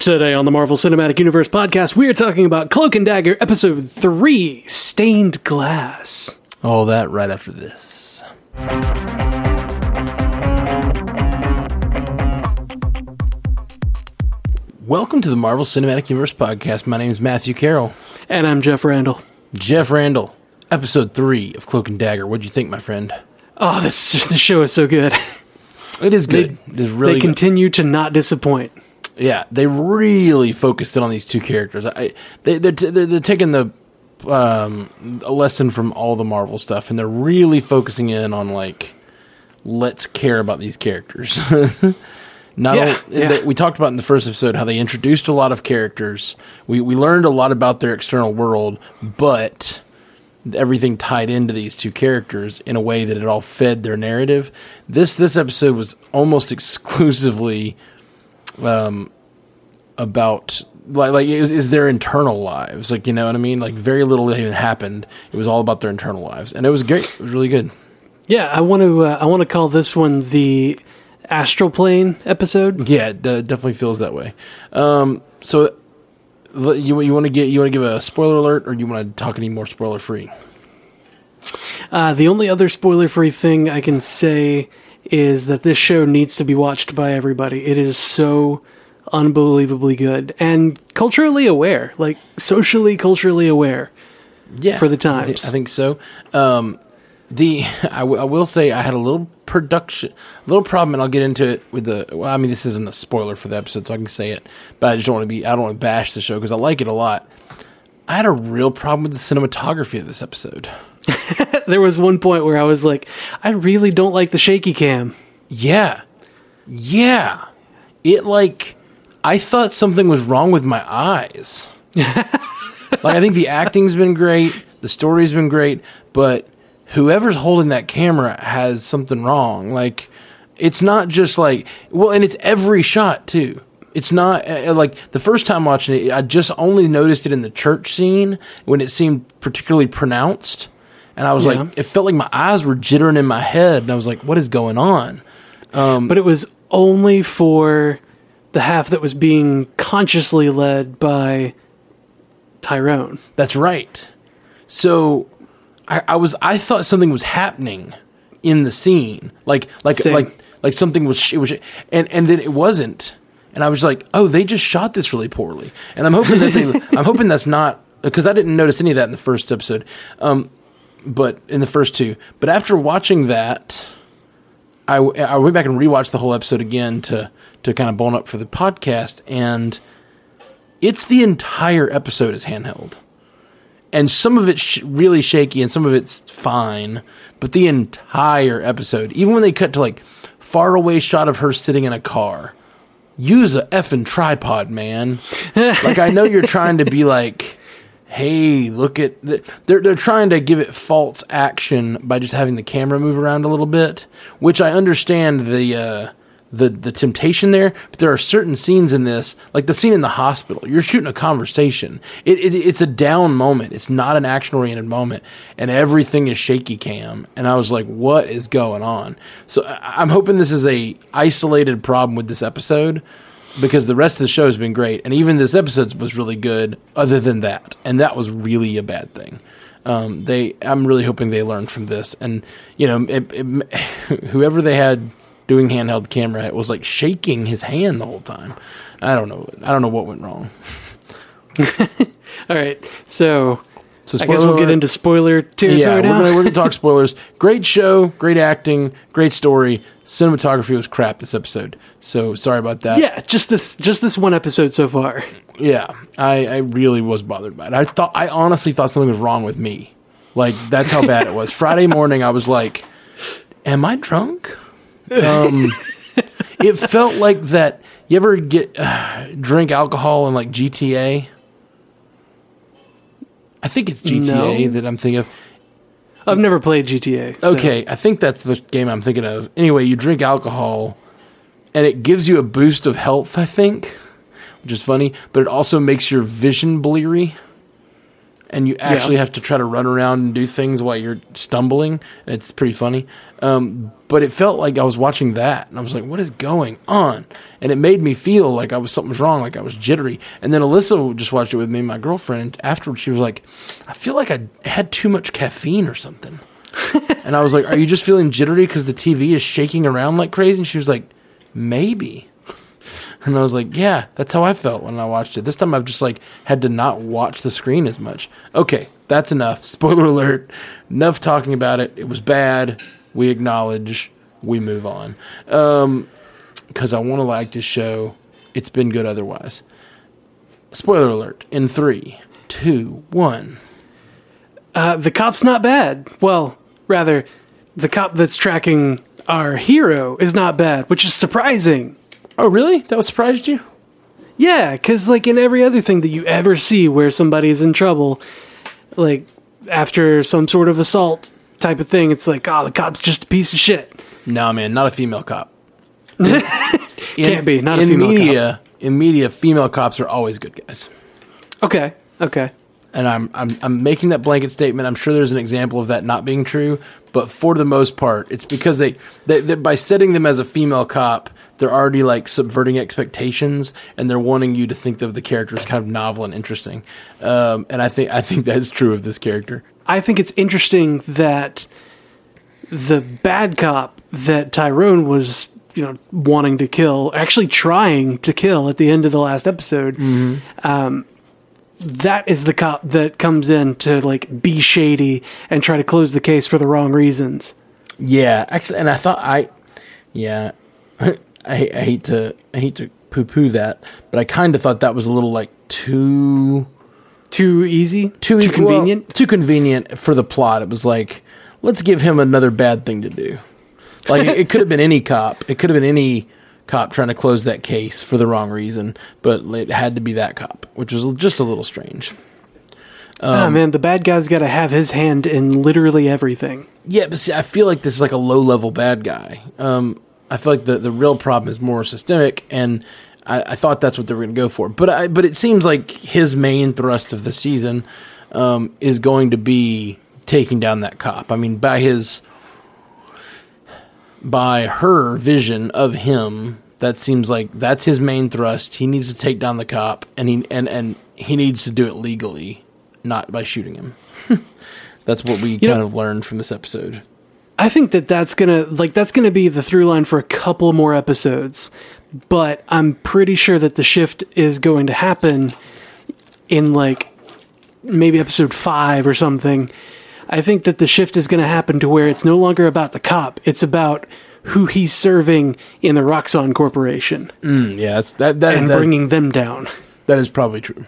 Today on the Marvel Cinematic Universe podcast, we are talking about Cloak and Dagger Episode 3 Stained Glass. All that right after this. Welcome to the Marvel Cinematic Universe podcast. My name is Matthew Carroll. And I'm Jeff Randall. Jeff Randall, episode 3 of Cloak and Dagger. What'd you think, my friend? Oh, this, this show is so good. It is good. it is really they good. continue to not disappoint. Yeah, they really focused in on these two characters. I, they, they're, t- they're, they're taking the um, a lesson from all the Marvel stuff, and they're really focusing in on like, let's care about these characters. Not Yeah, only- yeah. they- we talked about in the first episode how they introduced a lot of characters. We we learned a lot about their external world, but everything tied into these two characters in a way that it all fed their narrative. This this episode was almost exclusively um, about like like is, is their internal lives like you know what I mean? Like very little even happened. It was all about their internal lives. And it was great. It was really good. Yeah, I want to uh, I want to call this one the Astral Plane episode. yeah it uh, definitely feels that way. Um, so you you want to get you want to give a spoiler alert or you want to talk any more spoiler free Uh, the only other spoiler free thing I can say is that this show needs to be watched by everybody. It is so unbelievably good and culturally aware, like socially, culturally aware. yeah For the times. I think so um, the I, w- I will say I had a little production a little problem and I'll get into it with the well I mean this isn't a spoiler for the episode so I can say it but I just don't want to be I don't want to bash the show because I like it a lot I had a real problem with the cinematography of this episode There was one point where I was like, I really don't like the shaky cam. yeah yeah it like I thought something was wrong with my eyes like I think the acting's been great, the story's been great, but whoever's holding that camera has something wrong. Like it's not just like well, and it's every shot too. It's not uh, like the first time watching it, I just only noticed it in the church scene when it seemed particularly pronounced. And I was Yeah. like, it felt like my eyes were jittering in my head. And I was like, what is going on? But it was only for the half that was being consciously led by Tyrone. That's right. So I, I was I thought something was happening in the scene, like like Same. like like something was it was, and and then it wasn't, and I was like, oh, they just shot this really poorly, and I'm hoping that they I'm hoping that's not because I didn't notice any of that in the first episode, um, but in the first two, but after watching that. I, I went back and rewatched the whole episode again to to kind of bone up for the podcast, and it's the entire episode is handheld. And some of it's sh- really shaky and some of it's fine but the entire episode even when they cut to like far away shot of her sitting in a car use a effing tripod man. Like i know you're trying to be like hey look at the, they're they're trying to give it false action by just having the camera move around a little bit which i understand the uh the the temptation there, but there are certain scenes in this, like the scene in the hospital. You're shooting a conversation. It, it it's a down moment. It's not an action oriented moment, and everything is shaky cam. And I was like, what is going on? So I, I'm hoping this is a isolated problem with this episode, because the rest of the show has been great, and even this episode was really good. Other than that, and that was really a bad thing. Um, they, I'm really hoping they learned from this, and you know, it, it, whoever they had doing handheld camera it was like shaking his hand the whole time. I don't know. I don't know what went wrong. All right, so So I guess we'll get into spoiler territory yeah. Now. we're gonna talk spoilers. Great show, great acting, great story. Cinematography was crap this episode, so sorry about that. yeah, just this just this one episode so far. Yeah, I, I really was bothered by it. I thought I honestly thought something was wrong with me. Like that's how bad it was. Friday morning, I was like, "Am I drunk?" Um, it felt like that. You ever get uh, drink alcohol in like GTA? I think it's GTA No. that I'm thinking of. I've never played GTA. so- Okay, I think that's the game I'm thinking of. Anyway, you drink alcohol, and it gives you a boost of health. I think, which is funny, but it also makes your vision bleary. And you actually have to try to run around and do things while you're stumbling. And it's pretty funny. Um, but it felt like I was watching that, and I was like, "What is going on?" And it made me feel like I was something's wrong, like I was jittery. And then Alyssa just watched it with me, my girlfriend. Afterwards, she was like, "I feel like I had too much caffeine or something." and I was like, "Are you just feeling jittery because the TV is shaking around like crazy?" And she was like, "Maybe." And I was like, "Yeah, that's how I felt when I watched it." This time, I've just like had to not watch the screen as much. Okay, that's enough. Spoiler alert. Enough talking about it. It was bad. We acknowledge. We move on. Um, because I want to like this show. It's been good otherwise. Spoiler alert. In three, two, one. Uh, the cop's not bad. Well, rather, the cop that's tracking our hero is not bad, which is surprising. Oh, really? That was surprised you? Yeah, because like in every other thing that you ever see where somebody's in trouble, like after some sort of assault type of thing, it's like, oh, the cop's just a piece of shit. No, man, not a female cop. Can't be, not a in female media. In media, female cops are always good guys. Okay, okay. and I'm, I'm I'm making that blanket statement. I'm sure there's an example of that not being true, but for the most part, it's because they, they, they by setting them as a female cop, they're already like subverting expectations, and they're wanting you to think of the character as kind of novel and interesting. Um, and I think I think that's true of this character. I think it's interesting that the bad cop that Tyrone was, you know, wanting to kill, actually trying to kill at the end of the last episode, um, that is the cop that comes in to like be shady and try to close the case for the wrong reasons. Yeah, actually, and I thought I, yeah, I, I hate to I hate to poo poo that, but I kind of thought that was a little like too Too easy, too, too convenient. well, too convenient for the plot. It was like, let's give him another bad thing to do. Like it, it could have been any cop. It could have been any cop trying to close that case for the wrong reason, but it had to be that cop, which was just a little strange. oh Um, man, the bad guy's got to have his hand in literally everything. Yeah, but see, I feel like this is like a low level bad guy. Um, I feel like the the real problem is more systemic, and I, I thought that's what they were going to go for. But I, but it seems like his main thrust of the season um, is going to be taking down that cop. I mean, by his by her vision of him, that seems like that's his main thrust. He needs to take down the cop, and he and and he needs to do it legally, not by shooting him. that's what we You know- kind of learned from this episode. I think that that's gonna like that's gonna be the through line for a couple more episodes, but I'm pretty sure that the shift is going to happen in like maybe episode five or something. I think that the shift is going to happen to where it's no longer about the cop; it's about who he's serving in the Roxxon Corporation Mm, yeah, that's, that that, and that, bringing them down. that is probably true.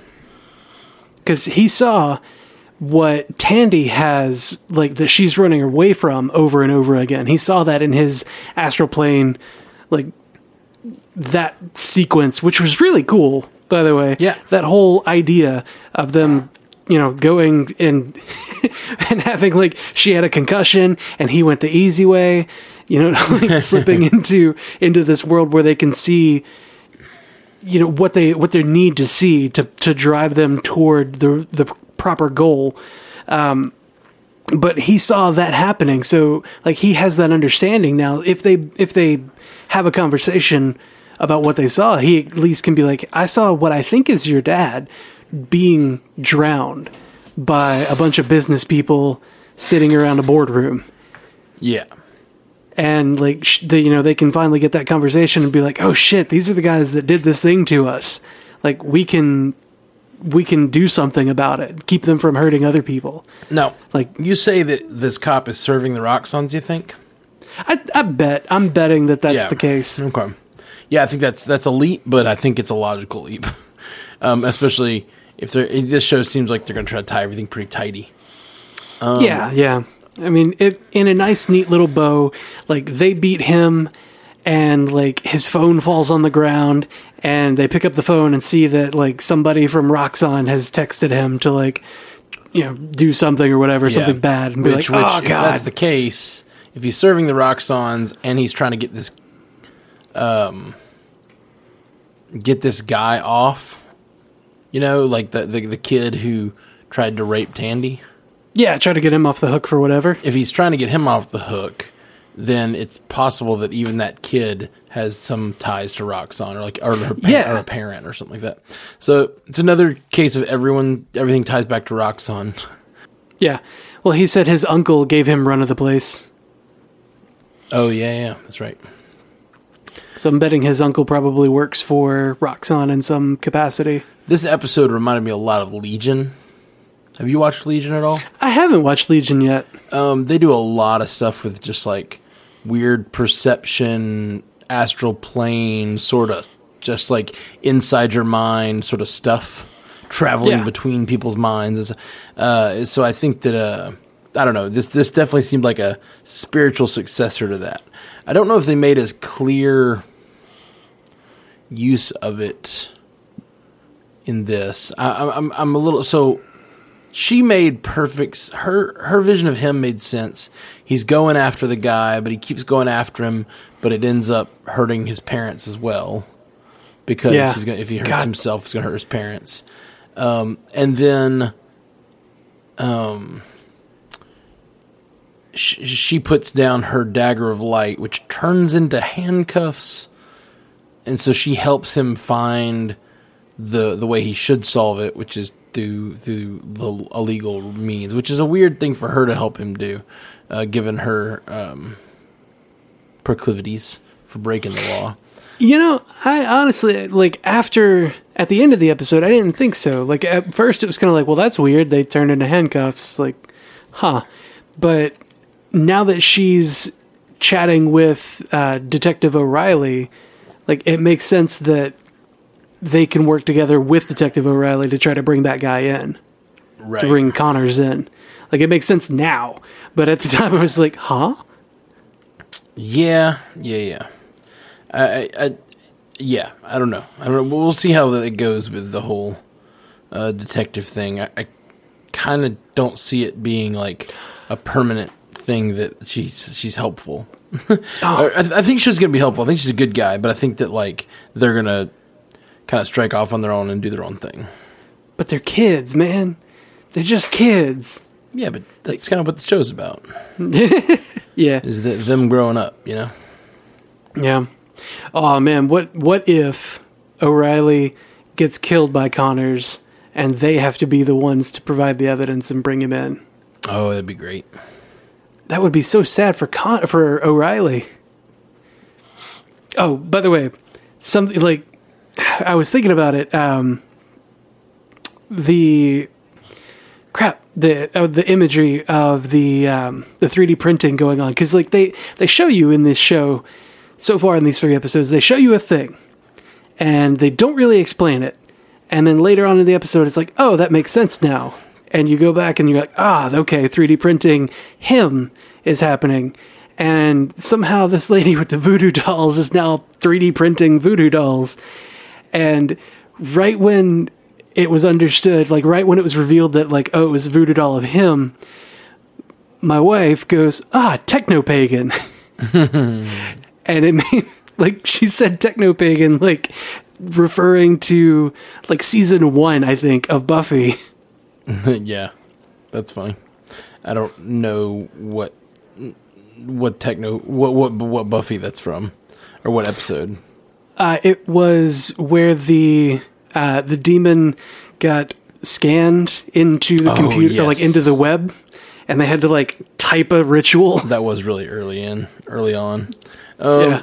because he saw what Tandy has like that she's running away from over and over again. He saw that in his astral plane, like that sequence, which was really cool, by the way. Yeah. that whole idea of them, you know, going and and having like she had a concussion and he went the easy way, you know, like slipping into into this world where they can see you know what they what they need to see to to drive them toward the the proper goal. Um but he saw that happening. So like he has that understanding. Now if they if they have a conversation about what they saw he at least can be like i saw what i think is your dad being drowned by a bunch of business people sitting around a boardroom. Yeah, and like sh- they, you know they can finally get that conversation and be like oh shit these are the guys that did this thing to us. Like we can we can do something about it keep them from hurting other people no, Like- you say that this cop is serving the Roxxons. Do you think? i, I bet i'm betting that that's yeah, the case Okay, yeah, I think that's that's a leap, but I think it's a logical leap, um, especially if they're. This show seems like they're going to try to tie everything pretty tidy. yeah yeah i mean it in a nice neat little bow like they beat him and like his phone falls on the ground and they pick up the phone and see that like somebody from Roxxon has texted him to like you know do something or whatever something bad and be which, like which, oh if god that's the case, if he's serving the Roxxons and he's trying to get this, um, get this guy off, you know, like the the, the kid who tried to rape Tandy. Yeah, try to get him off the hook for whatever. If he's trying to get him off the hook, then it's possible that even that kid has some ties to Roxxon or like or her pa- Yeah. or a parent or something like that. So it's another case of everyone everything ties back to Roxxon. Yeah. Well, he said his uncle gave him run of the place. Oh yeah, yeah, that's right. So I'm betting his uncle probably works for Roxxon in some capacity. This episode reminded me a lot of Legion. Have you watched Legion at all? I haven't watched Legion yet. Um, they do a lot of stuff with just like weird perception, astral plane, sort of just like inside your mind sort of stuff, traveling Yeah. between people's minds. Uh, so I think that uh, I don't know. This this definitely seemed like a spiritual successor to that. I don't know if they made as clear use of it in this. I, I'm- I'm I'm a little so she made perfect her her vision of him made sense he's going after the guy but he keeps going after him but it ends up hurting his parents as well because Yeah. he's gonna, if he hurts God. himself he's going to hurt his parents um, and then um, she, she puts down her dagger of light which turns into handcuffs and so she helps him find the the way he should solve it, which is through through the illegal means, which is a weird thing for her to help him do, uh, given her um, proclivities for breaking the law. You know, I honestly like after at the end of the episode, I didn't think so. Like at first, it was kind of like, well, that's weird. They turned into handcuffs. Like, huh? But now that she's chatting with uh, Detective O'Reilly, like it makes sense that they can work together with Detective O'Reilly to try to bring that guy in, Right. to bring Connors in. Like it makes sense now, but at the time, I was like, huh? Yeah, yeah, yeah. I, I, yeah. I don't know. I don't know. We'll see how it goes with the whole uh, detective thing. I, I kind of don't see it being like a permanent thing that she's she's helpful. I, I think she's gonna be helpful. I think she's a good guy, but I think that like they're gonna kind of strike off on their own and do their own thing. But they're kids, man. They're just kids. Yeah, but that's kind of what the show's about. Yeah. Is that them growing up? You know. Yeah. Oh man, what what if O'Reilly gets killed by Connors and they have to be the ones to provide the evidence and bring him in? Oh, that'd be great. That would be so sad for Con- for O'Reilly. Oh, by the way, something like I was thinking about it. Um, the crap, the uh, the imagery of the um, the 3D printing going on. Because like they they show you in this show so far in these three episodes they show you a thing and they don't really explain it. And then later on in the episode it's like oh that makes sense now. And you go back and you're like ah okay 3D printing him is happening. And somehow this lady with the voodoo dolls is now 3D printing voodoo dolls and right when it was understood, like right when it was revealed that like oh it was voodoo doll of him, my wife goes ah techno pagan, and it made like she said techno pagan like referring to like season one I think of Buffy. yeah, that's funny. I don't know what what techno what what what Buffy that's from or what episode. Uh, it was where the uh, the demon got scanned into the Oh, computer, like into the web, and they had to like type a ritual. That was really early in early on. Um, Yeah.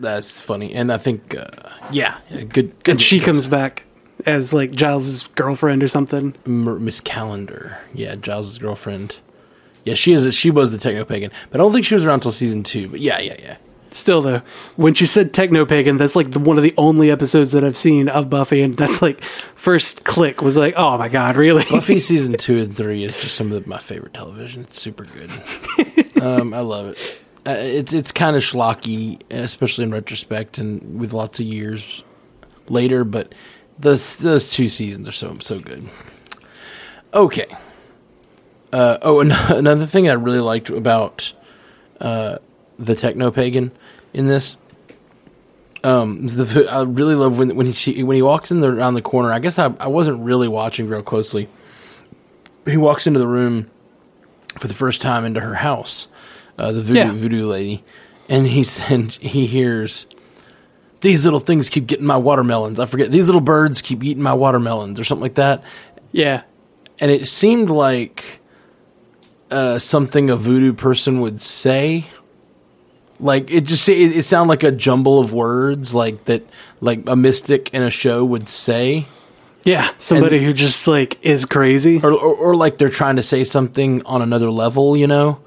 that's funny, and I think uh, yeah, good good. and she comes back as like Giles's girlfriend or something. Miss Calendar, yeah, Giles' girlfriend. Yeah, she is. She was the techno pagan, but I don't think she was around until season two. But yeah, yeah, yeah. Still though, when she said techno pagan, that's like the, one of the only episodes that I've seen of Buffy, and that's like first click was like, oh my god, really? Buffy season two and three is just some of my favorite television. It's super good. um, I love it. Uh, it's it's kind of schlocky, especially in retrospect and with lots of years later. But those those two seasons are so so good. Okay. Uh, oh, another thing I really liked about uh, the techno pagan in this. Um, the I really love when when he when he walks in the around the corner. I guess I I wasn't really watching real closely, he walks into the room for the first time into her house, uh, the voodoo, Yeah. voodoo lady, and he and he hears these little things keep getting my watermelons. I forget these little birds keep eating my watermelons or something like that. Yeah. And it seemed like uh, something a voodoo person would say. Like it just it, it sounded like a jumble of words like that like a mystic in a show would say. Yeah. Somebody who just like is crazy. or, or, or like they're trying to say something on another level, you know?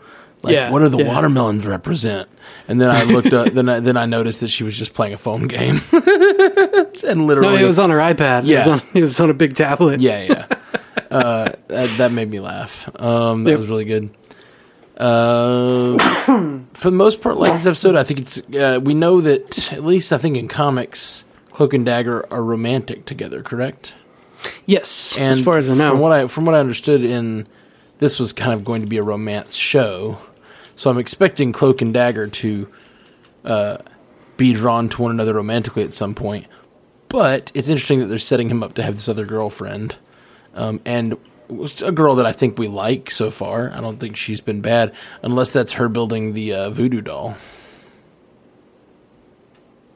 Like, Yeah, what do the yeah. watermelons represent? And then I looked up, then I, then I noticed that she was just playing a phone game, and literally, No, it was on her iPad. It was Yeah. on, it was on a big tablet. yeah, yeah. uh, that, that made me laugh. Um, that Yep. was really good. Uh, for the most part, like this episode, I think it's uh, we know that at least I think in comics, Cloak and Dagger are romantic together, correct? Yes. And as far as I know. from what I from what I understood, in this was kind of going to be a romance show, so I'm expecting Cloak and Dagger to uh, be drawn to one another romantically at some point. But it's interesting that they're setting him up to have this other girlfriend, um, and it's a girl that I think we like so far. I don't think she's been bad, unless that's her building the uh, voodoo doll.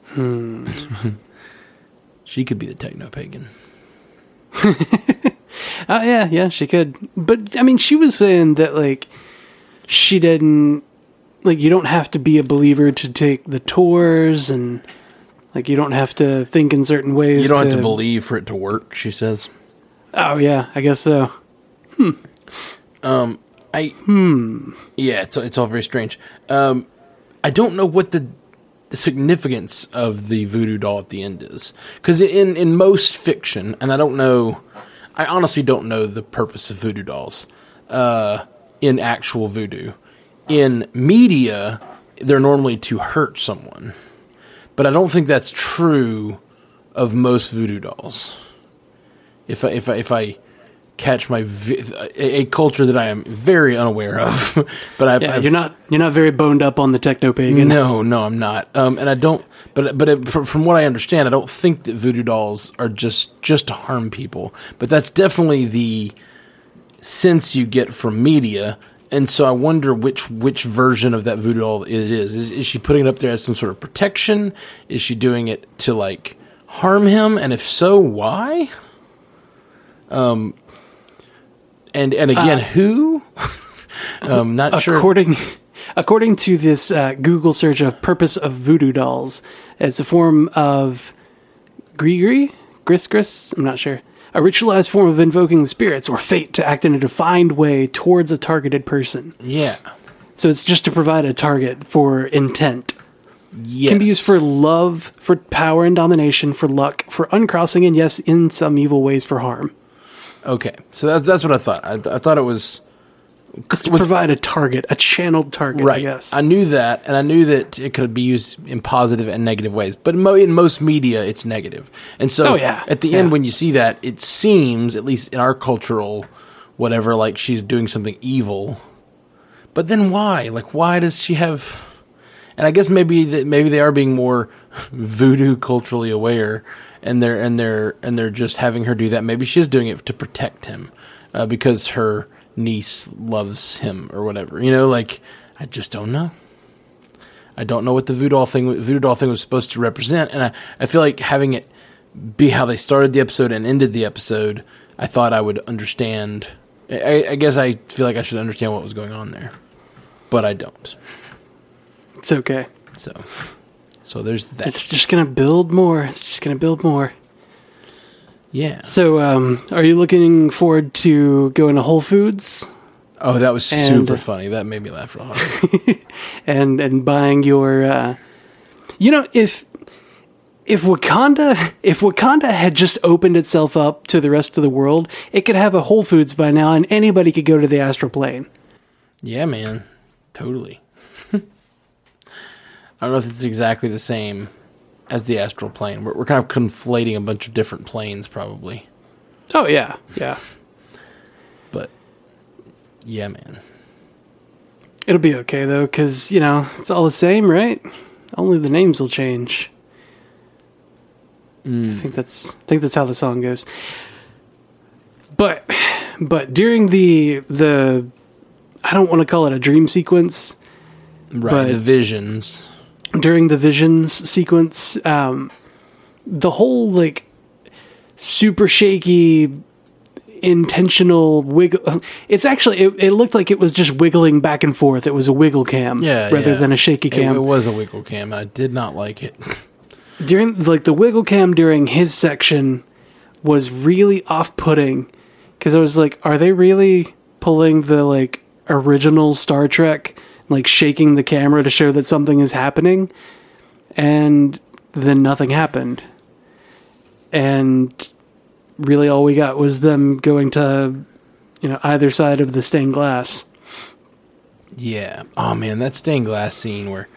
Hmm. she could be the techno pagan. Oh yeah, yeah, she could. But I mean, she was saying that like she didn't like you don't have to be a believer to take the tours and like you don't have to think in certain ways. You don't have to believe for it to work, she says. Oh yeah, I guess so. I hmm. Yeah, it's it's all very strange. Um, I don't know what the, the significance of the voodoo doll at the end is because in in most fiction, and I don't know, I honestly don't know the purpose of voodoo dolls uh, in actual voodoo. In media, they're normally to hurt someone, but I don't think that's true of most voodoo dolls. If I if I if I catch my a culture that I am very unaware of, but I've, Yeah, I've you're not you're not very boned up on the techno pagan. no, no, I'm not. Um, and I don't. But but it, from, from what I understand, I don't think that voodoo dolls are just just to harm people. But that's definitely the sense you get from media. And so I wonder which which version of that voodoo doll it is. Is is she putting it up there as some sort of protection? Is she doing it to like harm him? And if so, why? Um. And and again, who? um, not sure. According according to this uh, Google search of purpose of voodoo dolls, it's a form of grigri, gris gris. I'm not sure. A ritualized form of invoking the spirits or fate to act in a defined way towards a targeted person. Yeah. So it's just to provide a target for intent. Yes. Can be used for love, for power and domination, for luck, for uncrossing, and yes, in some evil ways for harm. Okay, so that's that's what I thought. I, I thought it was to Was- provide a target, a channeled target, right. yes. I knew that, and I knew that it could be used in positive and negative ways. But mo- in most media, it's negative. And so, Oh, yeah. at the Yeah. end, when you see that, it seems, at least in our cultural whatever, like she's doing something evil. But then why? Like, why does she have? And I guess maybe that maybe they are being more voodoo culturally aware, and they're and they're and they're just having her do that. Maybe she's doing it to protect him, uh, because her niece loves him or whatever. You know, like I just don't know. I don't know what the voodoo doll thing voodoo doll thing was supposed to represent, and I, I feel like having it be how they started the episode and ended the episode. I thought I would understand. I, I guess I feel like I should understand what was going on there, but I don't. It's okay. So, so there's that. It's just gonna build more. It's just gonna build more. yeah. So, um, are you looking forward to going to Whole Foods Oh, that was And- super funny. That made me laugh real hard. and and buying your? Uh, you know, if if Wakanda if Wakanda had just opened itself up to the rest of the world, it could have a Whole Foods by now, and anybody could go to the astral plane. yeah, man. Totally. I don't know if it's exactly the same as the astral plane. We're, we're kind of conflating a bunch of different planes, probably. Oh yeah, yeah. But yeah, man. It'll be okay though, because you know it's all the same, right? Only the names will change. Hmm. I think that's I think that's how the song goes. But but during the the I don't want to call it a dream sequence. Right. But- the visions. During the visions sequence um the whole like super shaky intentional wiggle it's actually it, it looked like it was just wiggling back and forth it was a wiggle cam Yeah. rather yeah. than a shaky It- cam It, was a wiggle cam. I did not like it. during like the wiggle cam during his section was really off-putting because i was like are they really pulling the like original star trek like shaking the camera to show that something is happening and then nothing happened. And really all we got was them going to you know either side of the stained glass. Yeah. Oh man, that stained glass scene where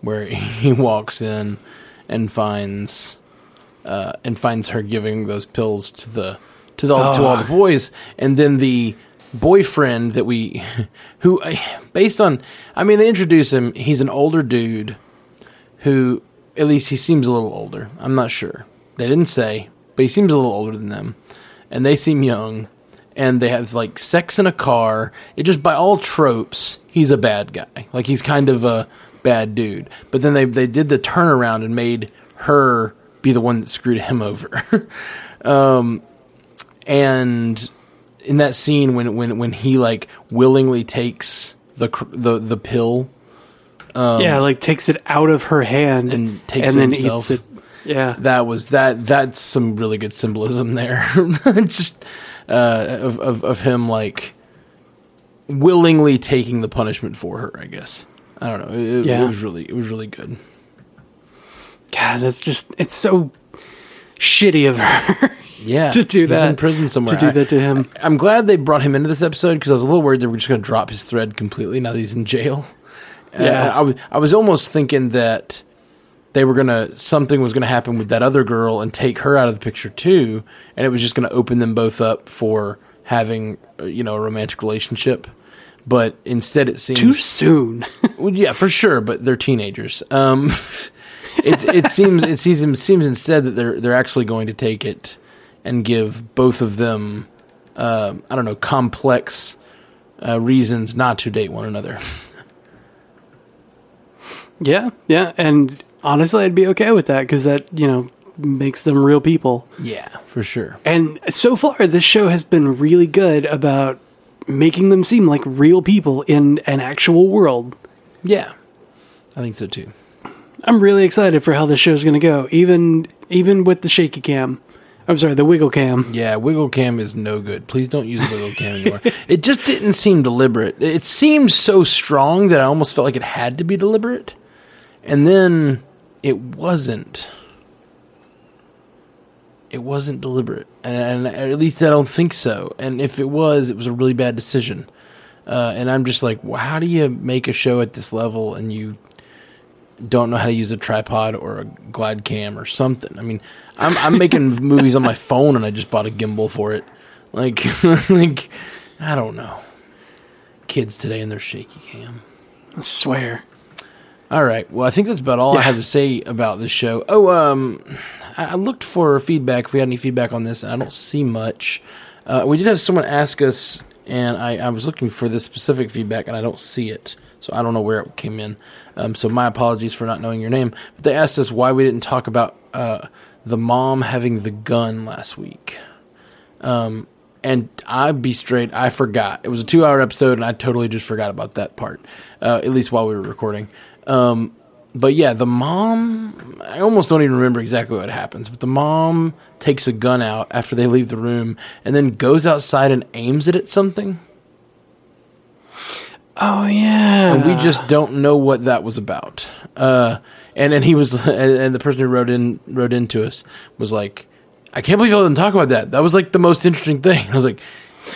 where he walks in and finds uh, and finds her giving those pills to the to the to all the boys, and then the boyfriend that we who based on I mean they introduce him. He's an older dude who at least he seems a little older. I'm not sure. They didn't say, but he seems a little older than them, and they seem young. And they have like sex in a car. It just by all tropes, he's a bad guy. Like he's kind of a bad dude. But then they they did the turnaround and made her be the one that screwed him over. um, and in that scene when when when he like willingly takes the the the pill yeah like takes it out of her hand Um, and takes and it then himself. eats it. Yeah. That was that that's some really good symbolism there. Just uh of, of of him like willingly taking the punishment for her i guess. I don't know. It- Yeah. it was really it was really good. God, that's just it's so shitty of her yeah to do he's that. in prison somewhere to do that to him. i'm glad they brought him into this episode because i was a little worried they were just going to drop his thread completely now that he's in jail Yeah. Uh, I was I was almost thinking that they were gonna something was gonna happen with that other girl and take her out of the picture too, and it was just gonna open them both up for having uh, you know a romantic relationship. But instead, it seems Too soon. well, yeah, for sure. But they're teenagers. Um, it it seems it seems seems instead that they're they're actually going to take it and give both of them um I don't know complex uh, reasons not to date one another. yeah, yeah, and honestly, I'd be okay with that because that you know makes them real people. Yeah, for sure. And so far, this show has been really good about making them seem like real people in an actual world. Yeah, I think so too. I'm really excited for how this show's going to go, even even with the shaky cam. I'm sorry, the wiggle cam. Yeah, Wiggle Cam is no good. Please don't use Wiggle Cam anymore. it just didn't seem deliberate. It seemed so strong that I almost felt like it had to be deliberate, and then it wasn't. It wasn't deliberate, and, and at least I don't think so. And if it was, it was a really bad decision. Uh, and I'm just like, well, how do you make a show at this level and you don't know how to use a tripod or a glide cam or something. I mean, I'm I'm making movies on my phone and I just bought a gimbal for it. Like like I don't know. Kids today and their shaky cam. I swear. All right. Well, I think that's about all I have to say about this show. Oh, um, I I looked for feedback. If we had any feedback on this, and I don't see much. Uh, we did have someone ask us, and I, I was looking for this specific feedback, and I don't see it. So I don't know where it came in. Um, so my apologies for not knowing your name. But they asked us why we didn't talk about uh, the mom having the gun last week. Um, and I'd be straight, I forgot. It was a two hour episode, and I totally just forgot about that part, uh, at least while we were recording. Um, but yeah, the mom, I almost don't even remember exactly what happens, but the mom takes a gun out after they leave the room and then goes outside and aims it at something. Oh yeah. And we just don't know what that was about. Uh, and then he was, and the person who wrote in, wrote into us was like, I can't believe y'all didn't talk about that. That was like the most interesting thing. I was like,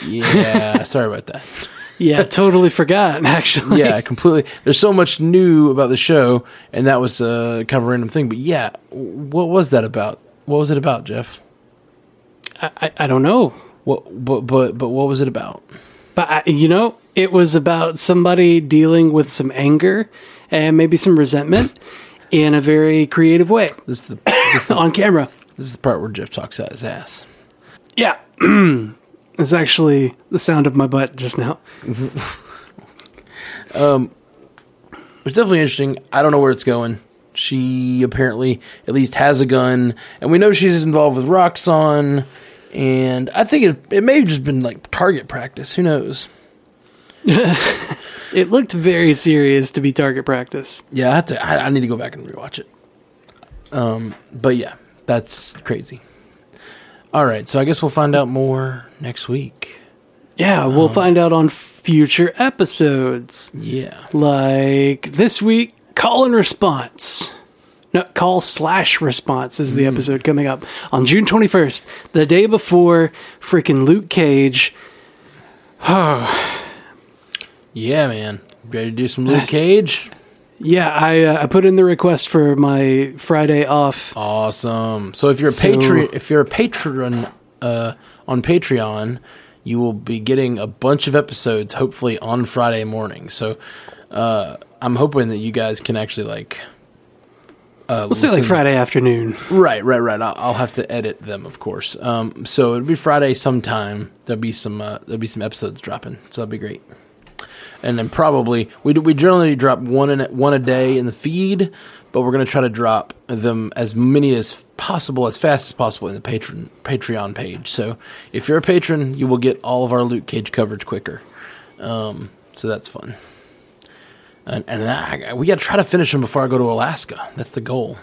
yeah, sorry about that. Yeah, totally forgot actually. yeah, completely. There's so much new about the show, and that was uh, kind of a random thing. But yeah, what was that about? What was it about, Jeff? I, I, I don't know. What, but but but what was it about? But I, you know, it was about somebody dealing with some anger and maybe some resentment in a very creative way This is the this is the, on camera. this is the part where Jeff talks out his ass. Yeah. It's actually the sound of my butt just now. um, It's definitely interesting. I don't know where it's going. She apparently at least has a gun, and we know she's involved with Roxxon. And I think it, it may have just been like target practice. Who knows? It looked very serious to be target practice. Yeah, I have to. I, I need to go back and rewatch it. Um, but yeah, that's crazy. All right, so I guess we'll find out more next week. Yeah, we'll um, find out on future episodes. Yeah, Like this week, call and response. No, call slash response is the hmm. episode coming up on June 21st, the day before freaking Luke Cage. yeah, man. Ready to do some Luke Cage? Yeah, I uh, I put in the request for my Friday off. Awesome. So if you're a So- patron, if you're a patron uh, on Patreon, you will be getting a bunch of episodes, hopefully on Friday morning. So uh, I'm hoping that you guys can actually like. Uh, We'll say like listen- Friday afternoon. Right, right, right. I'll, I'll have to edit them, of course. Um, so it'll be Friday sometime. There'll be some uh, there'll be some episodes dropping, so that'll be great. And then probably we we generally drop one in, one a day in the feed, but we're gonna try to drop them as many as possible, as fast as possible in the patron Patreon page. So if you're a patron, you will get all of our Luke Cage coverage quicker. Um, so that's fun. And, and I, we got to try to finish them before I go to Alaska. That's the goal.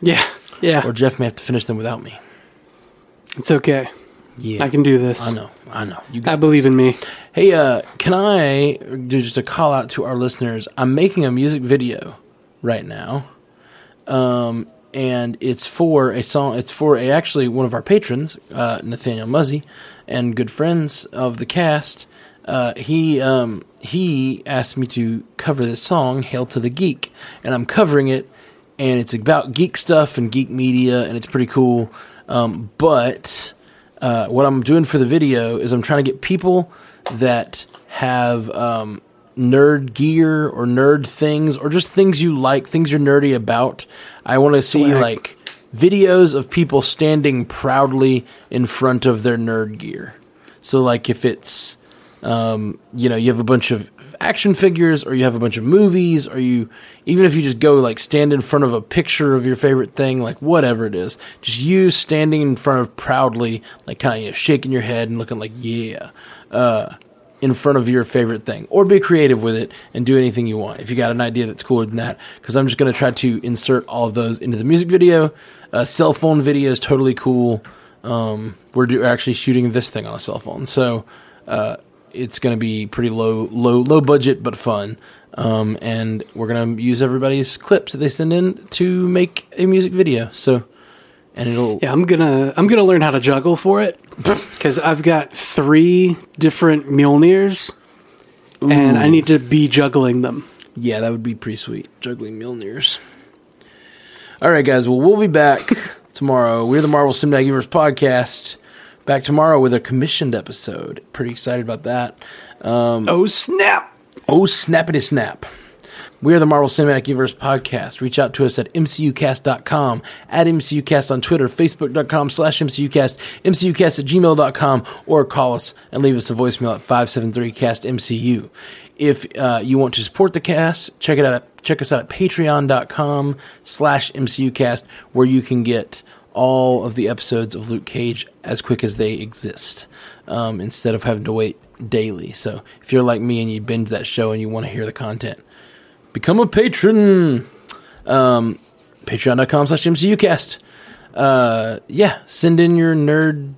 Yeah, yeah, Or Jeff may have to finish them without me. it's okay. Yeah, I can do this. I know. I know. You I believe this. in me. Hey, uh, can I do just a call out to our listeners? I'm making a music video right now, um, and it's for a song. It's for a, actually one of our patrons, uh, Nathaniel Muzzy, and good friends of the cast. Uh, he um, he asked me to cover this song, "Hail to the Geek," and I'm covering it, and it's about geek stuff and geek media, and it's pretty cool. Um, but uh, what I'm doing for the video is I'm trying to get people that have um, nerd gear or nerd things or just things you like, things you're nerdy about. I want to see Swag. like videos of people standing proudly in front of their nerd gear. So like if it's um, you know, you have a bunch of action figures or you have a bunch of movies or you even if you just go like stand in front of a picture of your favorite thing, like whatever it is, just you standing in front of proudly, like kind of you know, shaking your head and looking like, yeah, uh, in front of your favorite thing. Or be creative with it and do anything you want. If you got an idea that's cooler than that, because I'm just going to try to insert all of those into the music video. Uh, cell phone video is totally cool. Um, we're do- actually shooting this thing on a cell phone, so uh, it's going to be pretty low, low, low budget but fun. Um, and we're going to use everybody's clips that they send in to make a music video. So, and it'll Yeah, I'm gonna I'm gonna learn how to juggle for it because I've got three different Mjolnirs, and I need to be juggling them. Yeah, that would be pretty sweet. Juggling Mjolnirs. All right, guys. Well, we'll be back tomorrow. We're the Marvel Cinematic Universe podcast. Back tomorrow with a commissioned episode. Pretty excited about that. Oh snap! Oh, snappity snap. We are the Marvel Cinematic Universe podcast. Reach out to us at mcucast.com, at mcucast on Twitter, facebook.com slash mcucast, mcucast at gmail.com, or call us and leave us a voicemail at 573-CAST-MCU. If uh, you want to support the cast, check it out. At, check us out at patreon.com slash mcucast, where you can get all of the episodes of Luke Cage as quick as they exist, um, instead of having to wait daily. So if you're like me and you binge that show and you want to hear the content, become a patron. Um, Patreon.com slash MCUcast. Uh, yeah, send in your nerd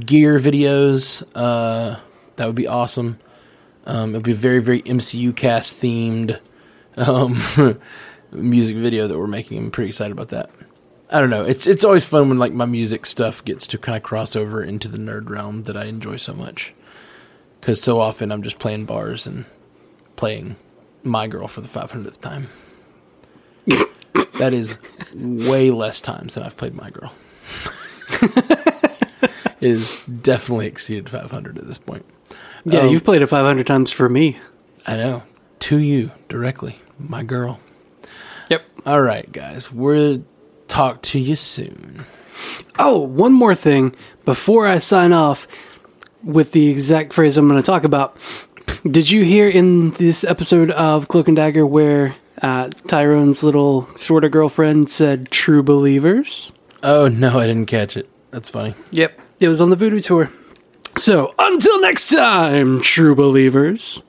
gear videos. Uh, that would be awesome. Um, it'll be a very, very MCU cast themed um, music video that we're making. I'm pretty excited about that. I don't know. It's it's always fun when like my music stuff gets to kind of cross over into the nerd realm that I enjoy so much. Because so often I'm just playing bars and playing My Girl for the 500th time. that is way less times than I've played My Girl. it is definitely exceeded 500 at this point. Yeah, Um, you've played it 500 times for me. I know. To you directly, my girl. Yep. All right, guys. We'll talk to you soon. Oh, one more thing before I sign off. with the exact phrase I'm going to talk about. Did you hear in this episode of Cloak and Dagger where uh, Tyrone's little sort of girlfriend said "True Believers"? Oh no, I didn't catch it. That's funny. Yep, it was on the Voodoo tour. So until next time, True Believers.